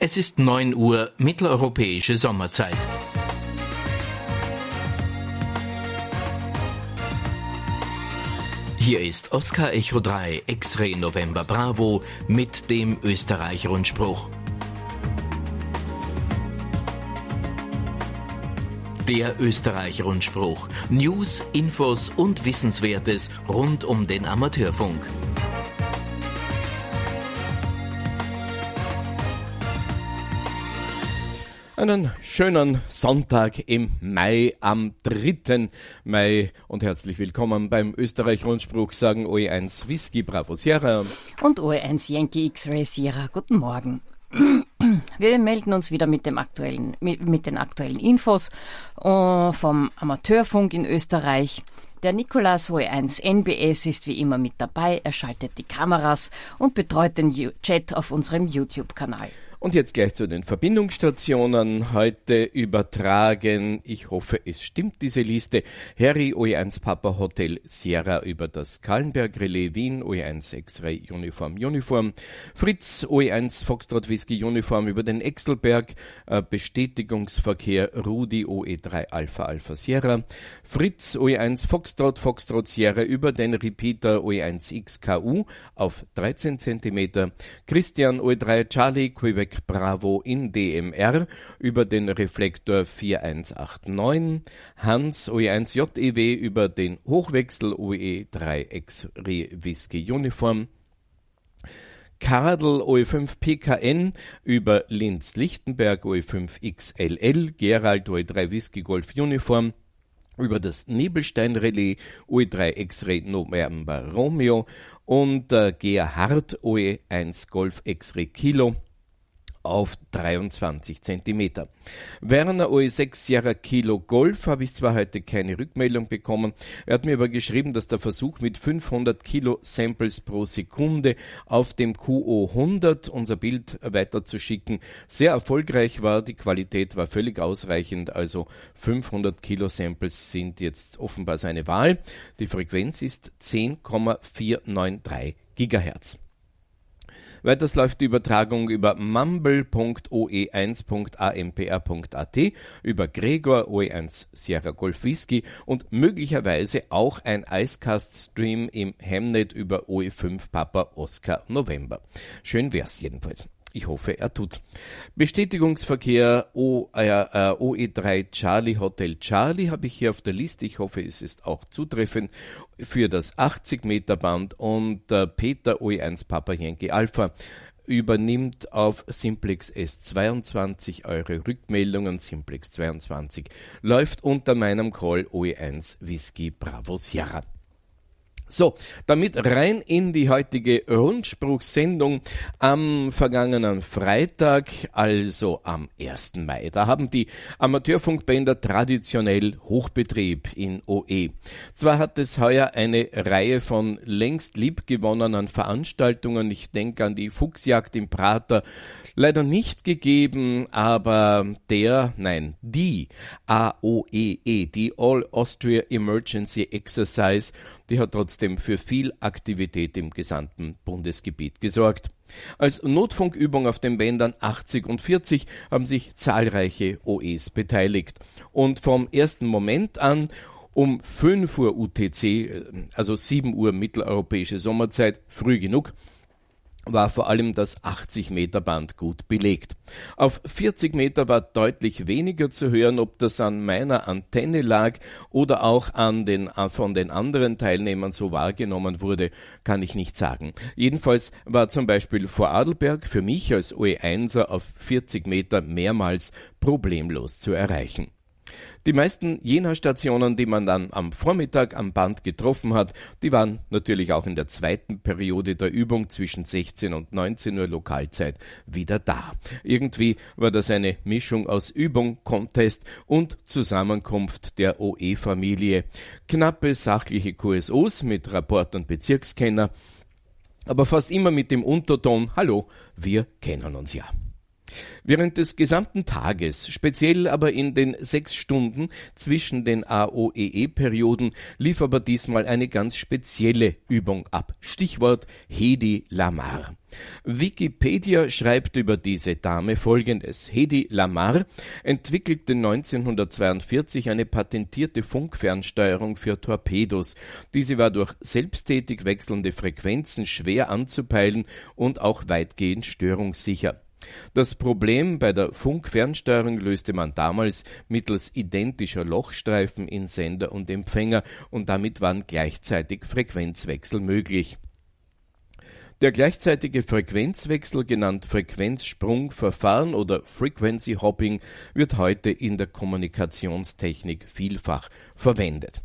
Es ist 9 Uhr mitteleuropäische Sommerzeit. Hier ist Oscar Echo 3 X-Ray November Bravo mit dem Österreich-Rundspruch. Der Österreich-Rundspruch. News, Infos und Wissenswertes rund um den Amateurfunk. Einen schönen Sonntag im Mai, am 3. Mai und herzlich willkommen beim Österreich-Rundspruch sagen OE1 Whisky Bravo Sierra und OE1 Yankee X-Ray Sierra. Guten Morgen. Wir melden uns wieder mit, dem aktuellen, mit, mit den aktuellen Infos uh, vom Amateurfunk in Österreich. Der Nikolaus OE1 NBS ist wie immer mit dabei. Er schaltet die Kameras und betreut den Chat auf unserem YouTube-Kanal. Und jetzt gleich zu den Verbindungsstationen. Heute übertragen, ich hoffe, es stimmt diese Liste, Harry OE1 Papa Hotel Sierra über das Kallenberg Relais Wien OE1 X-Ray Uniform Uniform, Fritz OE1 Foxtrot Whisky Uniform über den Exelberg, äh, Bestätigungsverkehr Rudi OE3 Alpha Alpha Sierra, Fritz OE1 Foxtrot Foxtrot Sierra über den Repeater OE1 XKU auf 13 cm, Christian OE3 Charlie Quebec Quebec Bravo in DMR über den Reflektor 4189, Hans OE1 JEW über den Hochwechsel OE3X Re Whisky Uniform, Kardel OE5 PKN über Linz-Lichtenberg OE5 XLL, Gerald OE3 Whisky Golf Uniform, über das Nebelstein-Relais OE3 X-Ray November Romeo und äh, Gerhard OE1 Golf X-Ray Kilo auf 23 cm. Werner OE6 Sierra Kilo Golf habe ich zwar heute keine Rückmeldung bekommen, er hat mir aber geschrieben, dass der Versuch mit 500 Kilo Samples pro Sekunde auf dem QO 100 unser Bild weiterzuschicken sehr erfolgreich war. Die Qualität war völlig ausreichend, also 500 Kilo Samples sind jetzt offenbar seine Wahl. Die Frequenz ist 10,493 Gigahertz. Weiters läuft die Übertragung über mumble.oe1.ampr.at, über Gregor OE1 Sierra Golf Whisky und möglicherweise auch ein Icecast-Stream im Hemnet über OE5 Papa Oscar November. Schön wär's jedenfalls. Ich hoffe, er tut's. Bestätigungsverkehr o, äh, äh, OE3 Charlie Hotel Charlie habe ich hier auf der Liste. Ich hoffe, es ist auch zutreffend für das 80 Meter Band und äh, Peter OE1 Papa Yankee Alpha übernimmt auf Simplex S22 eure Rückmeldungen. Simplex 22 läuft unter meinem Call OE1 Whisky Bravo Sierra. So, damit rein in die heutige Rundspruchsendung am vergangenen Freitag, also am 1. Mai. Da haben die Amateurfunkbänder traditionell Hochbetrieb in OE. Zwar hat es heuer eine Reihe von längst liebgewonnenen Veranstaltungen, ich denke an die Fuchsjagd im Prater, leider nicht gegeben, aber der, nein, die AOEE, e, die All Austria Emergency Exercise, die hat trotzdem für viel Aktivität im gesamten Bundesgebiet gesorgt. Als Notfunkübung auf den Bändern 80 und 40 haben sich zahlreiche OEs beteiligt. Und vom ersten Moment an um 5 Uhr UTC, also 7 Uhr mitteleuropäische Sommerzeit, früh genug, war vor allem das 80 Meter Band gut belegt. Auf 40 Meter war deutlich weniger zu hören, ob das an meiner Antenne lag oder auch an den, von den anderen Teilnehmern so wahrgenommen wurde, kann ich nicht sagen. Jedenfalls war zum Beispiel vor Adelberg für mich als OE1er auf 40 Meter mehrmals problemlos zu erreichen. Die meisten jener Stationen, die man dann am Vormittag am Band getroffen hat, die waren natürlich auch in der zweiten Periode der Übung zwischen 16 und 19 Uhr Lokalzeit wieder da. Irgendwie war das eine Mischung aus Übung, Contest und Zusammenkunft der OE-Familie. Knappe sachliche QSOs mit Rapport und Bezirkskenner, aber fast immer mit dem Unterton, hallo, wir kennen uns ja. Während des gesamten Tages, speziell aber in den sechs Stunden zwischen den AOEE-Perioden, lief aber diesmal eine ganz spezielle Übung ab. Stichwort Hedi Lamar. Wikipedia schreibt über diese Dame folgendes. Hedi Lamar entwickelte 1942 eine patentierte Funkfernsteuerung für Torpedos. Diese war durch selbsttätig wechselnde Frequenzen schwer anzupeilen und auch weitgehend störungssicher. Das Problem bei der Funkfernsteuerung löste man damals mittels identischer Lochstreifen in Sender und Empfänger und damit waren gleichzeitig Frequenzwechsel möglich. Der gleichzeitige Frequenzwechsel, genannt Frequenzsprungverfahren oder Frequency Hopping, wird heute in der Kommunikationstechnik vielfach verwendet.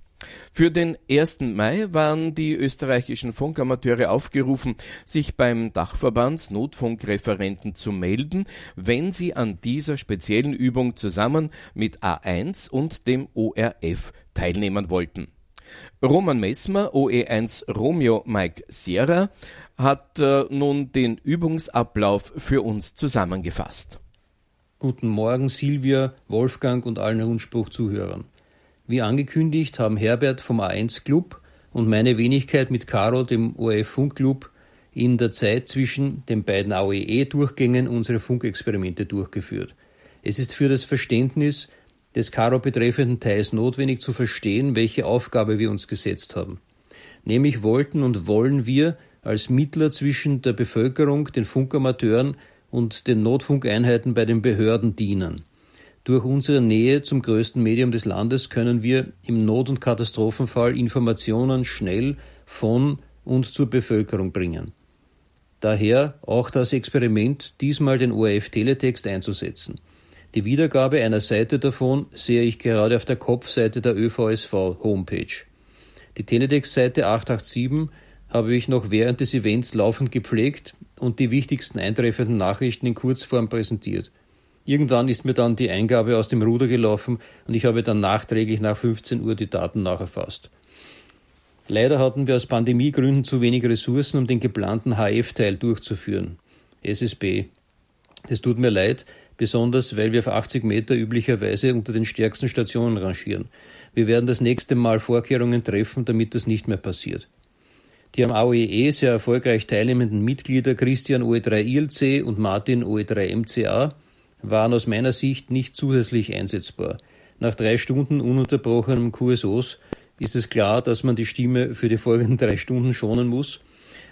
Für den 1. Mai waren die österreichischen Funkamateure aufgerufen, sich beim Dachverbands-Notfunkreferenten zu melden, wenn sie an dieser speziellen Übung zusammen mit A1 und dem ORF teilnehmen wollten. Roman Messmer, OE1 Romeo Mike Sierra, hat äh, nun den Übungsablauf für uns zusammengefasst. Guten Morgen, Silvia, Wolfgang und allen Rundspruch-Zuhörern. Wie angekündigt haben Herbert vom A1 Club und meine Wenigkeit mit Caro, dem ORF Funkclub, in der Zeit zwischen den beiden AOE-Durchgängen unsere Funkexperimente durchgeführt. Es ist für das Verständnis des Caro betreffenden Teils notwendig zu verstehen, welche Aufgabe wir uns gesetzt haben. Nämlich wollten und wollen wir als Mittler zwischen der Bevölkerung, den Funkamateuren und den Notfunkeinheiten bei den Behörden dienen. Durch unsere Nähe zum größten Medium des Landes können wir im Not- und Katastrophenfall Informationen schnell von und zur Bevölkerung bringen. Daher auch das Experiment, diesmal den ORF-Teletext einzusetzen. Die Wiedergabe einer Seite davon sehe ich gerade auf der Kopfseite der ÖVSV-Homepage. Die Teletext-Seite 887 habe ich noch während des Events laufend gepflegt und die wichtigsten eintreffenden Nachrichten in Kurzform präsentiert. Irgendwann ist mir dann die Eingabe aus dem Ruder gelaufen und ich habe dann nachträglich nach 15 Uhr die Daten nacherfasst. Leider hatten wir aus Pandemiegründen zu wenig Ressourcen, um den geplanten HF-Teil durchzuführen. SSB. Es tut mir leid, besonders weil wir auf 80 Meter üblicherweise unter den stärksten Stationen rangieren. Wir werden das nächste Mal Vorkehrungen treffen, damit das nicht mehr passiert. Die am AOEE sehr erfolgreich teilnehmenden Mitglieder Christian OE3 ILC und Martin OE3 MCA waren aus meiner Sicht nicht zusätzlich einsetzbar. Nach drei Stunden ununterbrochenem QSOs ist es klar, dass man die Stimme für die folgenden drei Stunden schonen muss.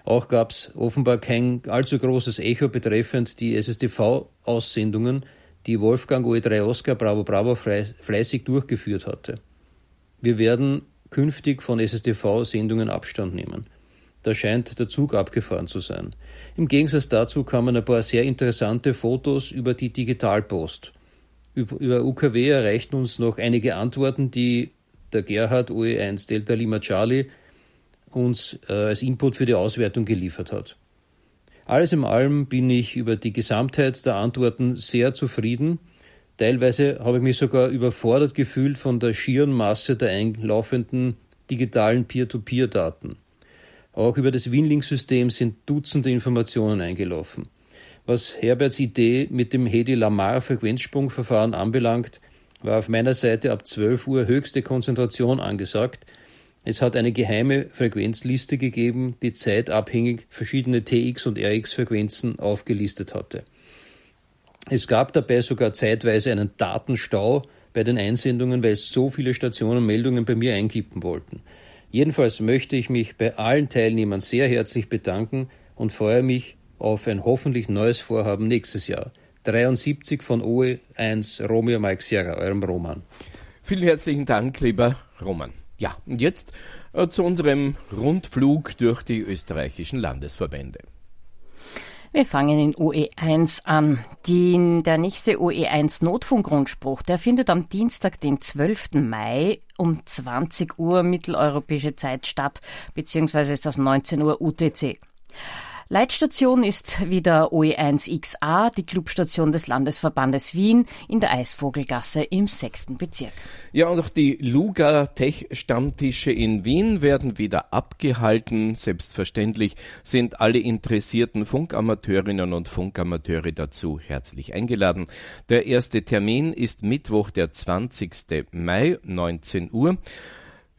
Auch gab es offenbar kein allzu großes Echo betreffend die SSTV-Aussendungen, die Wolfgang OE3 Oscar Bravo Bravo fleißig durchgeführt hatte. Wir werden künftig von SSTV-Sendungen Abstand nehmen. Da scheint der Zug abgefahren zu sein. Im Gegensatz dazu kamen ein paar sehr interessante Fotos über die Digitalpost. Über, UKW erreichten uns noch einige Antworten, die der Gerhard OE1 Delta Lima Charlie uns äh, als Input für die Auswertung geliefert hat. Alles in allem bin ich über die Gesamtheit der Antworten sehr zufrieden. Teilweise habe ich mich sogar überfordert gefühlt von der schieren Masse der einlaufenden digitalen Peer-to-Peer-Daten. Auch über das Winlink-System sind Dutzende Informationen eingelaufen. Was Herberts Idee mit dem Hedi-Lamar-Frequenzsprungverfahren anbelangt, war auf meiner Seite ab 12 Uhr höchste Konzentration angesagt. Es hat eine geheime Frequenzliste gegeben, die zeitabhängig verschiedene TX- und RX-Frequenzen aufgelistet hatte. Es gab dabei sogar zeitweise einen Datenstau bei den Einsendungen, weil so viele Stationen Meldungen bei mir einkippen wollten. Jedenfalls möchte ich mich bei allen Teilnehmern sehr herzlich bedanken und freue mich auf ein hoffentlich neues Vorhaben nächstes Jahr. 73 von OE1 Romeo Mike Sierra, eurem Roman. Vielen herzlichen Dank, lieber Roman. Ja, und jetzt äh, zu unserem Rundflug durch die österreichischen Landesverbände. Wir fangen in OE1 an. Die, der nächste OE1 Notfunkgrundspruch, der findet am Dienstag, den 12. Mai um 20 Uhr mitteleuropäische Zeit statt, beziehungsweise ist das 19 Uhr UTC. Leitstation ist wieder OE1XA, die Clubstation des Landesverbandes Wien in der Eisvogelgasse im sechsten Bezirk. Ja, und auch die Luga Tech Stammtische in Wien werden wieder abgehalten. Selbstverständlich sind alle interessierten Funkamateurinnen und Funkamateure dazu herzlich eingeladen. Der erste Termin ist Mittwoch, der 20. Mai, 19 Uhr.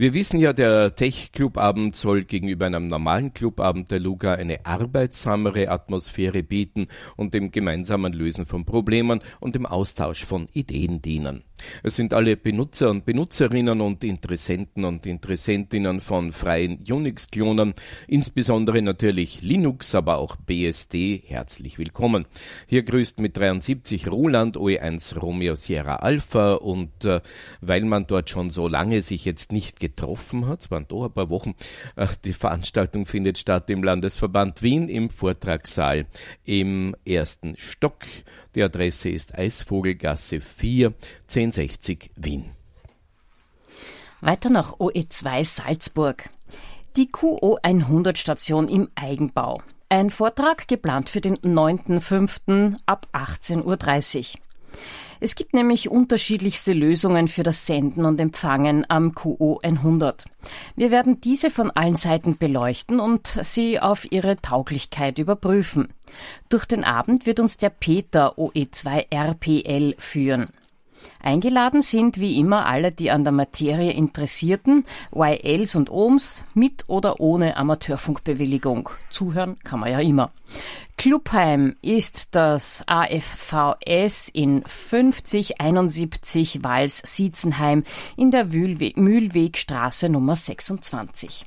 Wir wissen ja, der Tech-Clubabend soll gegenüber einem normalen Clubabend der Luga eine arbeitsamere Atmosphäre bieten und dem gemeinsamen Lösen von Problemen und dem Austausch von Ideen dienen. Es sind alle Benutzer und Benutzerinnen und Interessenten und Interessentinnen von freien Unix-Klonen, insbesondere natürlich Linux, aber auch BSD, herzlich willkommen. Hier grüßt mit 73 Roland OE1 Romeo Sierra Alpha und äh, weil man dort schon so lange sich jetzt nicht getroffen hat, es waren doch ein paar Wochen, äh, die Veranstaltung findet statt im Landesverband Wien im Vortragssaal im ersten Stock. Die Adresse ist Eisvogelgasse 4, 1060 Wien. Weiter nach OE2 Salzburg. Die QO 100 Station im Eigenbau. Ein Vortrag geplant für den 9.5. ab 18.30 Uhr. Es gibt nämlich unterschiedlichste Lösungen für das Senden und Empfangen am QO 100. Wir werden diese von allen Seiten beleuchten und sie auf ihre Tauglichkeit überprüfen. Durch den Abend wird uns der Peter OE2 RPL führen. Eingeladen sind wie immer alle, die an der Materie interessierten, YLs und Ohms, mit oder ohne Amateurfunkbewilligung. Zuhören kann man ja immer. Clubheim ist das AFVS in 5071 Wals-Siezenheim in der Mühlwegstraße Nummer 26.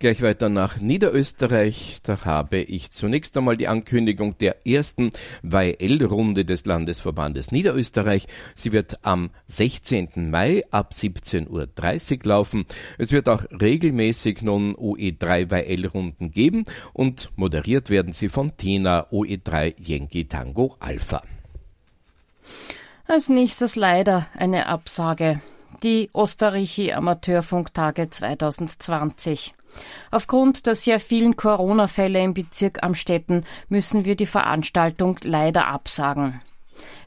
Gleich weiter nach Niederösterreich. Da habe ich zunächst einmal die Ankündigung der ersten YL-Runde des Landesverbandes Niederösterreich. Sie wird am 16. Mai ab 17.30 Uhr laufen. Es wird auch regelmäßig nun OE3 YL-Runden geben und moderiert werden sie von Tina OE3 Yankee Tango Alpha. Als nächstes leider eine Absage. Die Osterreichi Amateurfunktage 2020. Aufgrund der sehr vielen Corona-Fälle im Bezirk Amstetten müssen wir die Veranstaltung leider absagen.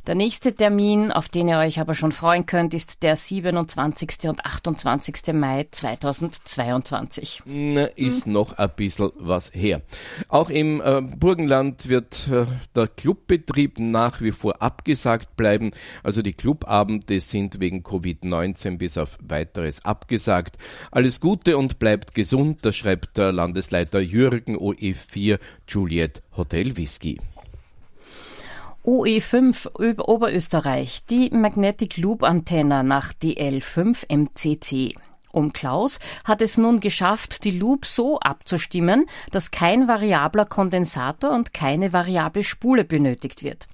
Der nächste Termin, auf den ihr euch aber schon freuen könnt, ist der 27. und 28. Mai 2022. Na, ist hm. noch ein bisschen was her. Auch im äh, Burgenland wird äh, der Clubbetrieb nach wie vor abgesagt bleiben. Also die Clubabende sind wegen Covid-19 bis auf weiteres abgesagt. Alles Gute und bleibt gesund, das schreibt der Landesleiter Jürgen OE4 Juliet Hotel Whisky. OE5 Oberösterreich, die Magnetic Loop Antenna nach DL5 MCC. Um Klaus hat es nun geschafft, die Loop so abzustimmen, dass kein variabler Kondensator und keine variable Spule benötigt wird.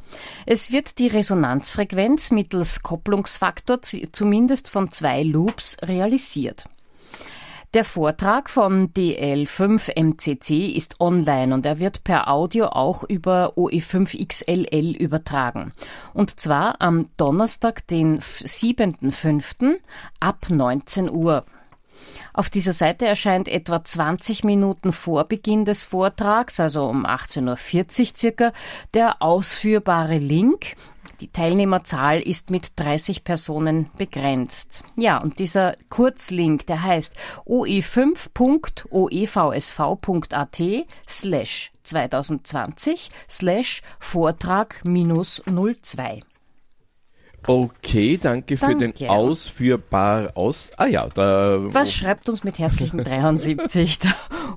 Es wird die Resonanzfrequenz mittels Kopplungsfaktor zumindest von zwei Loops realisiert. Der Vortrag von DL5MCC ist online und er wird per Audio auch über OE5XLL übertragen. Und zwar am Donnerstag, den 7.5. ab 19 Uhr. Auf dieser Seite erscheint etwa 20 Minuten vor Beginn des Vortrags, also um 18.40 Uhr circa, der ausführbare Link, die Teilnehmerzahl ist mit 30 Personen begrenzt. Ja, und dieser Kurzlink, der heißt oe5.oevsv.at slash 2020 slash Vortrag minus 02. Okay, danke für danke. den ausführbar aus. Ah ja, da. Das schreibt uns mit herzlichen 73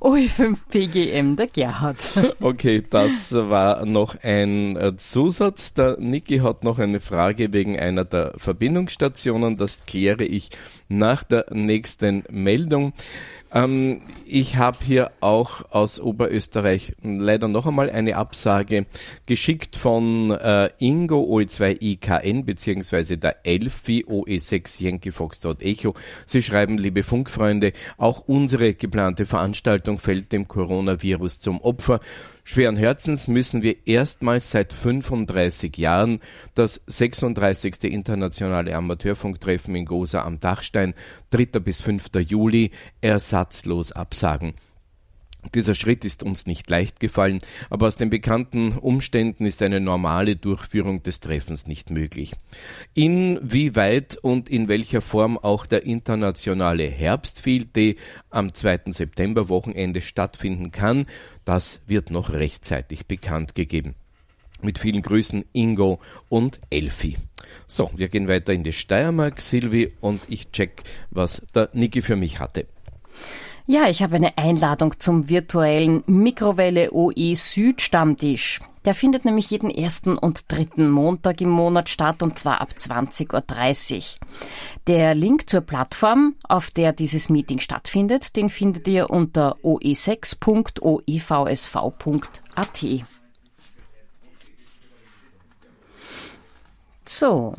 der OE5 PGM, der Gerhard. Okay, das war noch ein äh, Zusatz. Der Niki hat noch eine Frage wegen einer der Verbindungsstationen. Das kläre ich nach der nächsten Meldung. Ähm, ich habe hier auch aus Oberösterreich leider noch einmal eine Absage geschickt von äh, Ingo OE2IKN beziehungsweise der Elfi OE6 Yankee. Sie schreiben, liebe Funkfreunde, auch unsere geplante Veranstaltung fällt dem Coronavirus zum Opfer. Schweren Herzens müssen wir erstmals seit 35 Jahren das 36. internationale Amateurfunktreffen in Gosa am Dachstein, 3. bis 5. Juli, ersatzlos absagen. Dieser Schritt ist uns nicht leicht gefallen, aber aus den bekannten Umständen ist eine normale Durchführung des Treffens nicht möglich. Inwieweit und in welcher Form auch der internationale Herbstfield am 2. September Wochenende stattfinden kann, das wird noch rechtzeitig bekannt gegeben. Mit vielen Grüßen Ingo und Elfi. So, wir gehen weiter in die Steiermark, Silvi, und ich check, was der Niki für mich hatte. Ja, ich habe eine Einladung zum virtuellen Mikrowelle OE Süd Stammtisch. Der findet nämlich jeden ersten und dritten Montag im Monat statt und zwar ab 20.30 Uhr. Der Link zur Plattform, auf der dieses Meeting stattfindet, den findet ihr unter oe6.oevsv.at. So,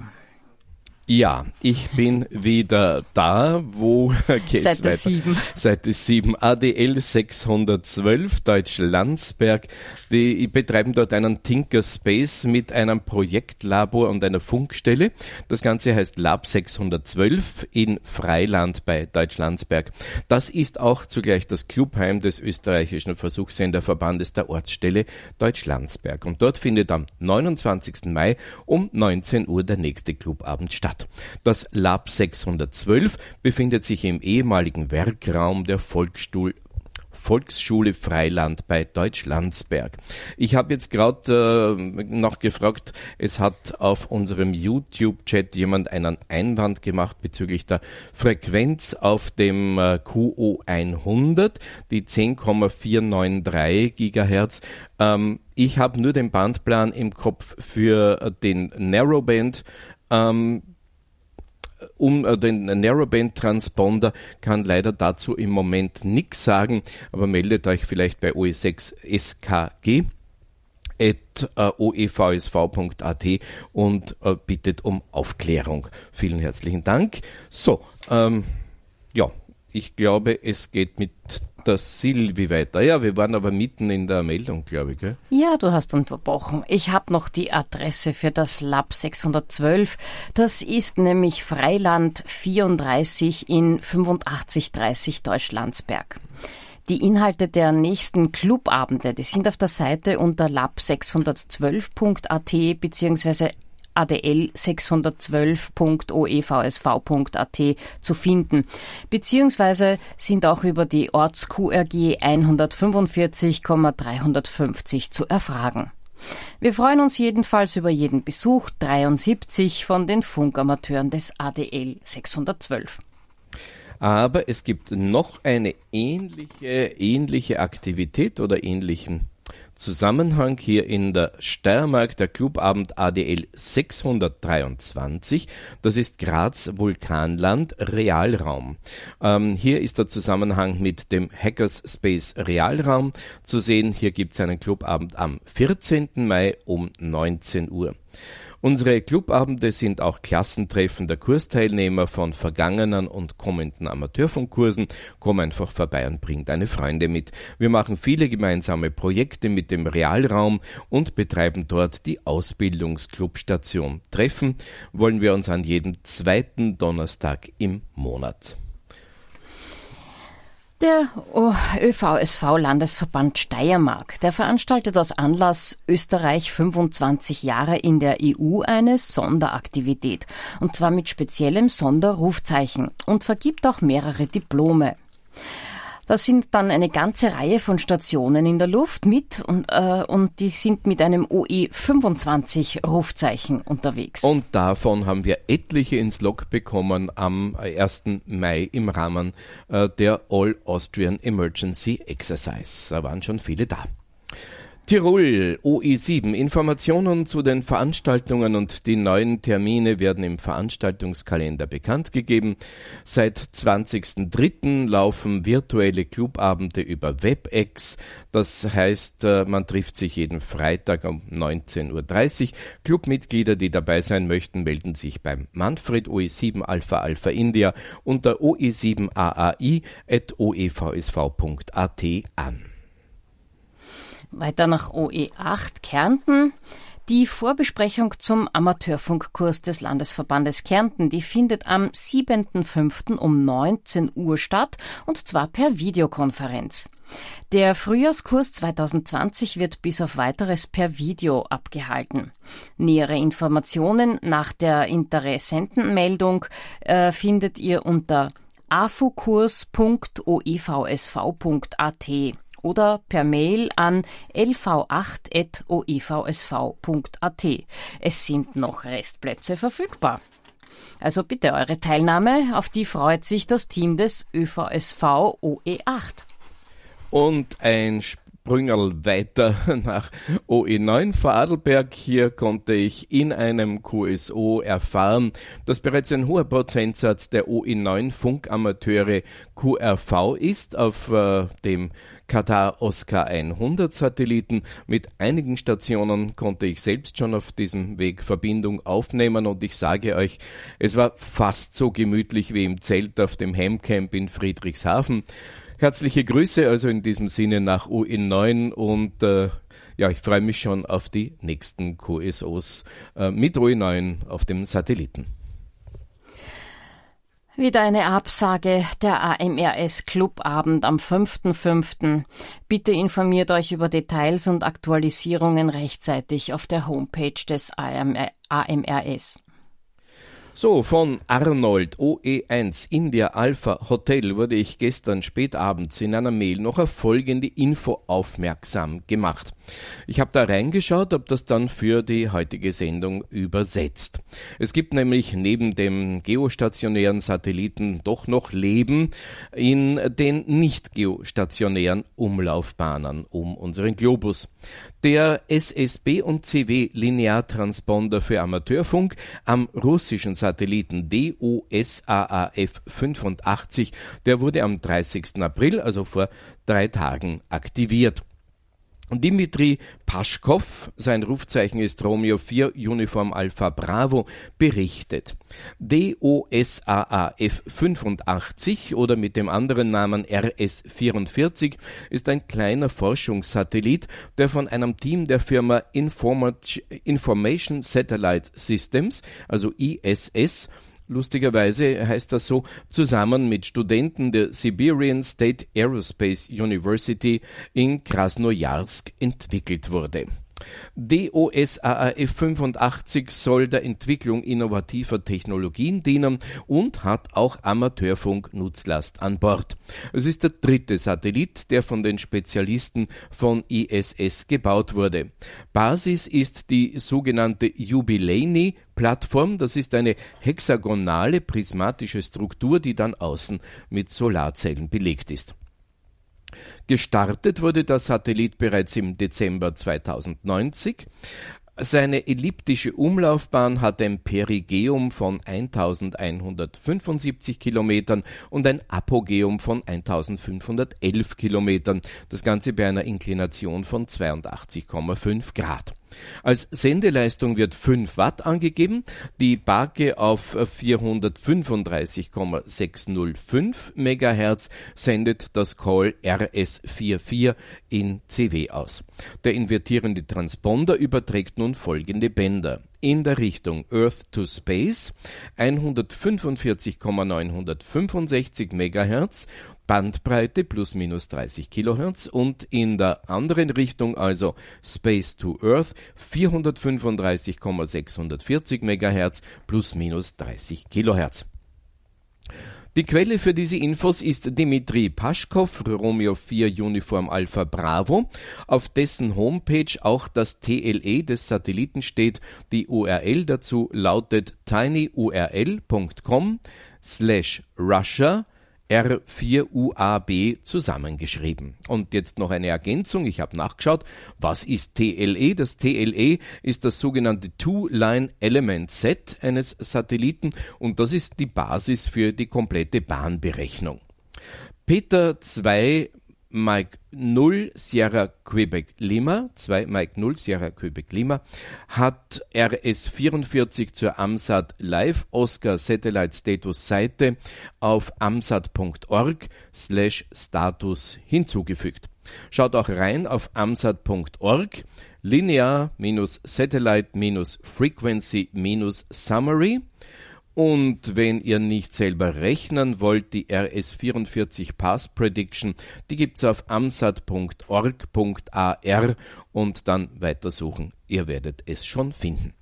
ja, ich bin wieder da. Wo geht's Seite weiter? 7. Seite 7. ADL 612, Deutsch Landsberg. Die betreiben dort einen Tinkerspace mit einem Projektlabor und einer Funkstelle. Das Ganze heißt Lab 612 in Freiland bei Deutsch Landsberg. Das ist auch zugleich das Clubheim des österreichischen Versuchssenderverbandes der Ortsstelle Deutsch Landsberg. Und dort findet am 29. Mai um 19 Uhr der nächste Clubabend statt. Das Lab 612 befindet sich im ehemaligen Werkraum der Volksstuhl Volksschule Freiland bei Deutschlandsberg. Ich habe jetzt gerade äh, noch gefragt, es hat auf unserem YouTube-Chat jemand einen Einwand gemacht bezüglich der Frequenz auf dem äh, QO 100, die 10,493 Gigahertz. Ähm, ich habe nur den Bandplan im Kopf für äh, den Narrowband. Ähm, um äh, den Narrowband Transponder kann leider dazu im Moment nichts sagen, aber meldet euch vielleicht bei OE6 SKG oevsv.at und äh, bittet um Aufklärung. Vielen herzlichen Dank. So, ähm, ja, ich glaube, es geht mit der Silvi weiter. Ja, wir waren aber mitten in der Meldung, glaube ich. Gell? Ja, du hast unterbrochen. Ich habe noch die Adresse für das Lab 612. Das ist nämlich Freiland 34 in 8530 Deutschlandsberg. Die Inhalte der nächsten Clubabende, die sind auf der Seite unter lab612.at bzw adl612.oevsv.at zu finden, beziehungsweise sind auch über die Orts-QRG 145,350 zu erfragen. Wir freuen uns jedenfalls über jeden Besuch 73 von den Funkamateuren des ADL 612. Aber es gibt noch eine ähnliche, ähnliche Aktivität oder ähnlichen Zusammenhang hier in der Steiermark der Clubabend ADL 623. Das ist Graz Vulkanland Realraum. Ähm, hier ist der Zusammenhang mit dem Hackers Space Realraum zu sehen. Hier gibt es einen Clubabend am 14. Mai um 19 Uhr. Unsere Clubabende sind auch Klassentreffen der Kursteilnehmer von vergangenen und kommenden Amateurfunkkursen. Komm einfach vorbei und bring deine Freunde mit. Wir machen viele gemeinsame Projekte mit dem Realraum und betreiben dort die Ausbildungsclubstation. Treffen wollen wir uns an jedem zweiten Donnerstag im Monat. Der ÖVSV-Landesverband Steiermark, der veranstaltet aus Anlass Österreich 25 Jahre in der EU eine Sonderaktivität, und zwar mit speziellem Sonderrufzeichen und vergibt auch mehrere Diplome. Das sind dann eine ganze Reihe von Stationen in der Luft mit und, äh, und die sind mit einem OE 25 Rufzeichen unterwegs. Und davon haben wir etliche ins Log bekommen am 1. Mai im Rahmen äh, der All Austrian Emergency Exercise. Da waren schon viele da. Tirol OE7 Informationen zu den Veranstaltungen und die neuen Termine werden im Veranstaltungskalender bekannt gegeben. Seit 20.03. laufen virtuelle Clubabende über WebEx. Das heißt, äh, man trifft sich jeden Freitag um 19.30 Uhr. Clubmitglieder, die dabei sein möchten, melden sich beim Manfred OE7 Alpha Alpha India unter oe7aai at oevsv.at an. Weiter nach OE8 Kärnten. Die Vorbesprechung zum Amateurfunkkurs des Landesverbandes Kärnten, die findet am 7.5. um 19 Uhr statt und zwar per Videokonferenz. Der Frühjahrskurs 2020 wird bis auf weiteres per Video abgehalten. Nähere Informationen nach der Interessentenmeldung äh, findet ihr unter afukurs.oevsv.at oder per Mail an lv8.oevsv.at. Es sind noch Restplätze verfügbar. Also bitte eure Teilnahme, auf die freut sich das Team des ÖVSV OE8. Und ein Sprüngerl weiter nach OE9 Vorarlberg. Hier konnte ich in einem QSO erfahren, dass bereits ein hoher Prozentsatz der OE9 Funkamateure QRV ist auf äh, dem Katar Oscar 100 Satelliten. Mit einigen Stationen konnte ich selbst schon auf diesem Weg Verbindung aufnehmen und ich sage euch, es war fast so gemütlich wie im Zelt auf dem Hemcamp in Friedrichshafen. Herzliche Grüße also in diesem Sinne nach UN9 und äh, ja, ich freue mich schon auf die nächsten QSOs äh, mit UN9 auf dem Satelliten. Wieder eine Absage der AMRS Clubabend am 5.5. Bitte informiert euch über Details und Aktualisierungen rechtzeitig auf der Homepage des AMRS. So, von Arnold OE1 India Alpha Hotel wurde ich gestern spätabends in einer Mail noch auf folgende Info aufmerksam gemacht. Ich habe da reingeschaut, ob das dann für die heutige Sendung übersetzt. Es gibt nämlich neben dem geostationären Satelliten doch noch Leben in den nicht geostationären Umlaufbahnen um unseren Globus. Der SSB und CW Lineartransponder für Amateurfunk am russischen Satelliten DOSAAF 85, der wurde am 30. April, also vor drei Tagen, aktiviert. Dimitri Paschkow, sein Rufzeichen ist Romeo 4 Uniform Alpha Bravo, berichtet. DOSAAF 85 oder mit dem anderen Namen RS 44 ist ein kleiner Forschungssatellit, der von einem Team der Firma Information Satellite Systems, also ISS, lustigerweise heißt das so, zusammen mit Studenten der Siberian State Aerospace University in Krasnojarsk entwickelt wurde. DOSAAF 85 soll der Entwicklung innovativer Technologien dienen und hat auch Amateurfunk-Nutzlast an Bord. Es ist der dritte Satellit, der von den Spezialisten von ISS gebaut wurde. Basis ist die sogenannte Jubiläni Plattform, das ist eine hexagonale prismatische Struktur, die dann außen mit Solarzellen belegt ist. Gestartet wurde der Satellit bereits im Dezember 2090. Seine elliptische Umlaufbahn hat ein Perigeum von 1175 Kilometern und ein Apogeum von 1511 Kilometern. Das Ganze bei einer Inklination von 82,5 Grad. Als Sendeleistung wird 5 Watt angegeben, die Barke auf 435,605 MHz sendet das Call RS44 in CW aus. Der invertierende Transponder überträgt nun folgende Bänder in der Richtung Earth to Space 145,965 MHz Bandbreite plus minus 30 Kilohertz und in der anderen Richtung, also Space to Earth, 435,640 MHz plus minus 30 Kilohertz. Die Quelle für diese Infos ist Dimitri Paschkow, Romeo 4 Uniform Alpha Bravo, auf dessen Homepage auch das TLE des Satelliten steht. Die URL dazu lautet tinyurl.com slash Russia R4UAB zusammengeschrieben. Und jetzt noch eine Ergänzung, ich habe nachgeschaut, was ist TLE? Das TLE ist das sogenannte Two-Line Element Set eines Satelliten und das ist die Basis für die komplette Bahnberechnung. Peter 2 Mike 0 Sierra Quebec Lima, 2 Mike 0 Sierra Quebec Lima, hat RS44 zur AMSAT Live Oscar Satellite Status Seite auf amsat.org slash Status hinzugefügt. Schaut auch rein auf amsat.org linear-satellite-frequency-summary. Und wenn ihr nicht selber rechnen wollt, die RS44 Pass Prediction, die gibt's auf amsat.org.ar und dann weitersuchen. Ihr werdet es schon finden.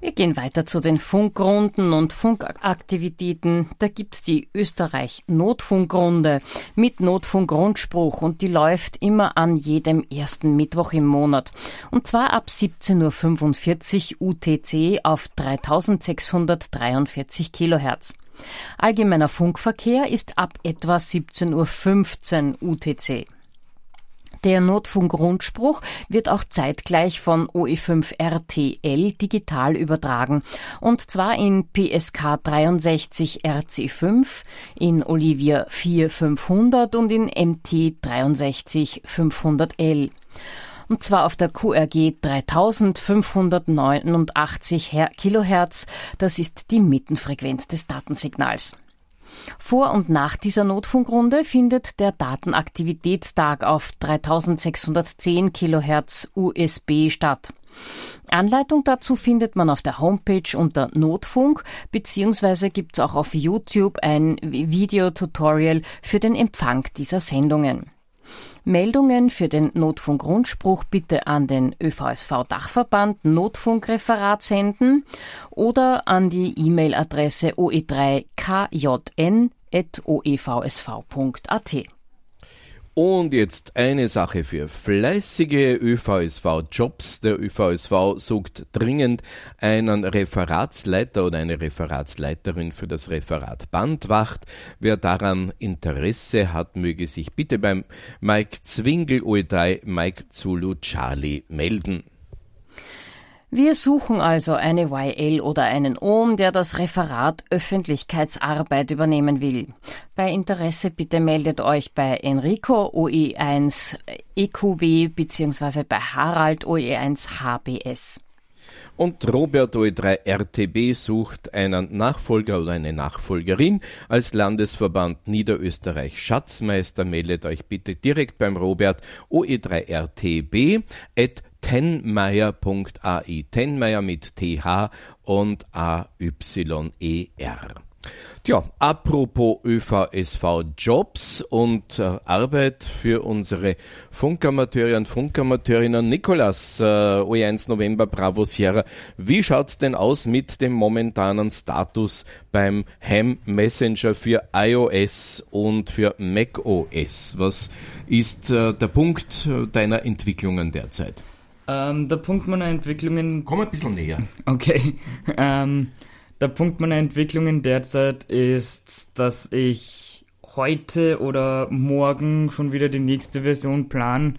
Wir gehen weiter zu den Funkrunden und Funkaktivitäten. Da gibt's die Österreich Notfunkrunde mit Notfunkrundspruch und die läuft immer an jedem ersten Mittwoch im Monat. Und zwar ab 17.45 Uhr UTC auf 3643 Kilohertz. Allgemeiner Funkverkehr ist ab etwa 17.15 Uhr UTC. Der Notfunkrundspruch wird auch zeitgleich von OE5 RTL digital übertragen. Und zwar in PSK 63 RC5, in Olivia 4500 und in MT 63 500L und zwar auf der QRG 3589 Kilohertz. Das ist die Mittenfrequenz des Datensignals. Vor und nach dieser Notfunkrunde findet der Datenaktivitätstag auf 3610 Kilohertz USB statt. Anleitung dazu findet man auf der Homepage unter Notfunk, beziehungsweise gibt's auch auf YouTube ein Videotutorial für den Empfang dieser Sendungen. Meldungen für den Notfunk-Rundspruch bitte an den ÖVSV-Dachverband Notfunkreferat senden oder an die E-Mail-Adresse oe3kjn.oevsv.at. Und jetzt eine Sache für fleißige ÖVSV-Jobs. Der ÖVSV sucht dringend einen Referatsleiter oder eine Referatsleiterin für das Referat Bandwacht. Wer daran Interesse hat, möge sich bitte beim Mike Zwingel OE3 Mike Zulu Charlie melden. Wir suchen also eine YL oder einen OM, der das Referat Öffentlichkeitsarbeit übernehmen will. Bei Interesse bitte meldet euch bei Enrico OE1 EQW bzw. bei Harald OE1 HBS. Und Robert OE3 RTB sucht einen Nachfolger oder eine Nachfolgerin als Landesverband Niederösterreich Schatzmeister. Meldet euch bitte direkt beim Robert OE3 RTB at tenmeier.ai. Tenmeier mit TH und A-Y-E-R. Tja, apropos ÖVSV-Jobs und äh, Arbeit für unsere Funkamateure und Funkamateurinnen. Nikolas, äh, OE1 November Bravo Sierra, wie schaut's denn aus mit dem momentanen Status beim Ham Messenger für iOS und für macOS? Was ist äh, der Punkt äh, deiner Entwicklungen derzeit? Ähm, der Punkt meiner Entwicklungen. Komm ein bisschen näher. Okay. Ähm, der Punkt meiner Entwicklungen derzeit ist, dass ich heute oder morgen schon wieder die nächste Version plan.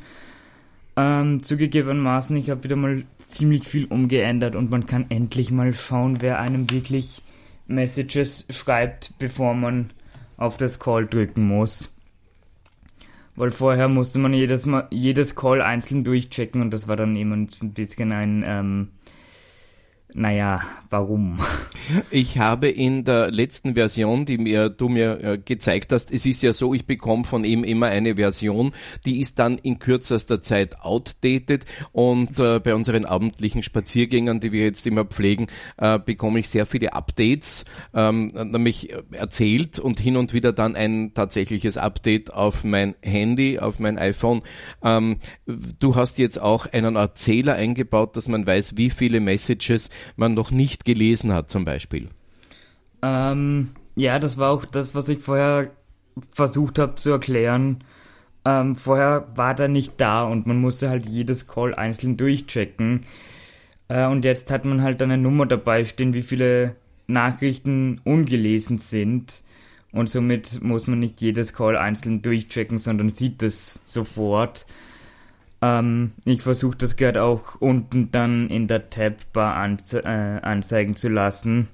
Ähm, zugegebenermaßen, ich habe wieder mal ziemlich viel umgeändert und man kann endlich mal schauen, wer einem wirklich Messages schreibt, bevor man auf das Call drücken muss. Weil vorher musste man jedes, Mal, jedes Call einzeln durchchecken und das war dann immer ein bisschen ein ähm, naja, warum? Ich habe in der letzten Version, die mir, du mir äh, gezeigt hast, es ist ja so, ich bekomme von ihm immer eine Version, die ist dann in kürzester Zeit outdated und äh, bei unseren abendlichen Spaziergängern, die wir jetzt immer pflegen, äh, bekomme ich sehr viele Updates, ähm, nämlich erzählt und hin und wieder dann ein tatsächliches Update auf mein Handy, auf mein iPhone. Ähm, du hast jetzt auch einen Erzähler eingebaut, dass man weiß, wie viele Messages man noch nicht gelesen hat zum Beispiel? Ähm, ja, das war auch das, was ich vorher versucht habe zu erklären. Ähm, vorher war der nicht da und man musste halt jedes Call einzeln durchchecken. Äh, und jetzt hat man halt eine Nummer dabei stehen, wie viele Nachrichten ungelesen sind. Und somit muss man nicht jedes Call einzeln durchchecken, sondern sieht es sofort. Ähm, ich versuche das gerade auch unten dann in der Tabbar anze äh, anzeigen zu lassen.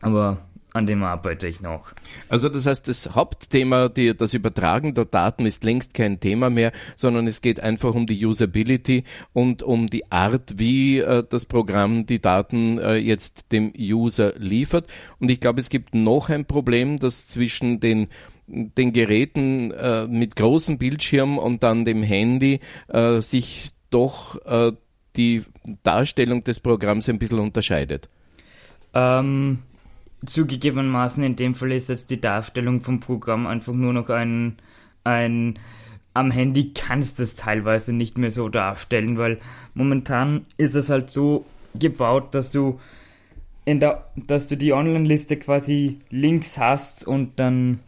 Aber an dem arbeite ich noch. Also das heißt, das Hauptthema, die, das Übertragen der Daten ist längst kein Thema mehr, sondern es geht einfach um die Usability und um die Art, wie äh, das Programm die Daten äh, jetzt dem User liefert. Und ich glaube, es gibt noch ein Problem, das zwischen den den Geräten äh, mit großem Bildschirm und dann dem Handy äh, sich doch äh, die Darstellung des Programms ein bisschen unterscheidet? Ähm, zugegebenermaßen in dem Fall ist jetzt die Darstellung vom Programm einfach nur noch ein, ein am Handy kannst du es teilweise nicht mehr so darstellen, weil momentan ist es halt so gebaut, dass du in der, dass du die Online-Liste quasi links hast und dann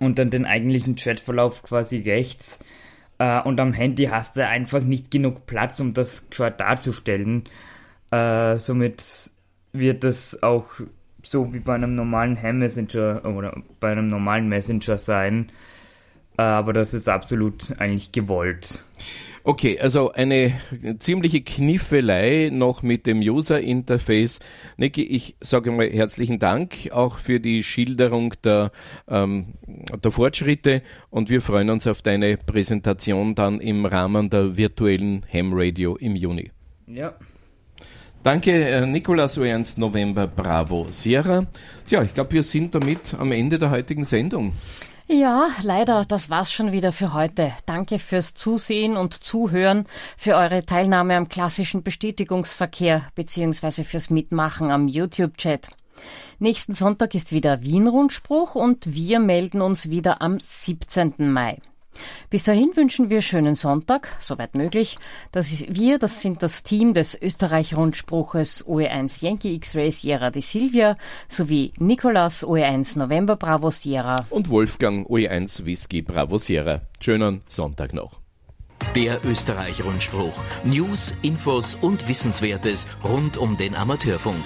und dann den eigentlichen Chatverlauf quasi rechts. Äh, und am Handy hast du einfach nicht genug Platz, um das gescheit darzustellen. Äh, somit wird das auch so wie bei einem normalen Ham-Messenger oder bei einem normalen Messenger sein. Äh, aber das ist absolut eigentlich gewollt. Okay, also eine ziemliche Kniffelei noch mit dem User-Interface. Niki, ich sage mal herzlichen Dank auch für die Schilderung der, ähm, der Fortschritte und wir freuen uns auf deine Präsentation dann im Rahmen der virtuellen Ham Radio im Juni. Ja. Danke, äh, Nikolas Ernst, November Bravo Sierra. Tja, ich glaube, wir sind damit am Ende der heutigen Sendung. Ja, leider, das war's schon wieder für heute. Danke fürs Zusehen und Zuhören, für eure Teilnahme am klassischen Bestätigungsverkehr bzw. fürs Mitmachen am YouTube-Chat. Nächsten Sonntag ist wieder Wien-Rundspruch und wir melden uns wieder am 17. Mai. Bis dahin wünschen wir schönen Sonntag, soweit möglich. Das ist wir, das sind das Team des Österreich-Rundspruches OE1 Yankee X-Ray Sierra de Silvia sowie Nicolas OE1 November Bravo Sierra und Wolfgang OE1 Whisky Bravo Sierra. Schönen Sonntag noch. Der Österreich-Rundspruch. News, Infos und Wissenswertes rund um den Amateurfunk.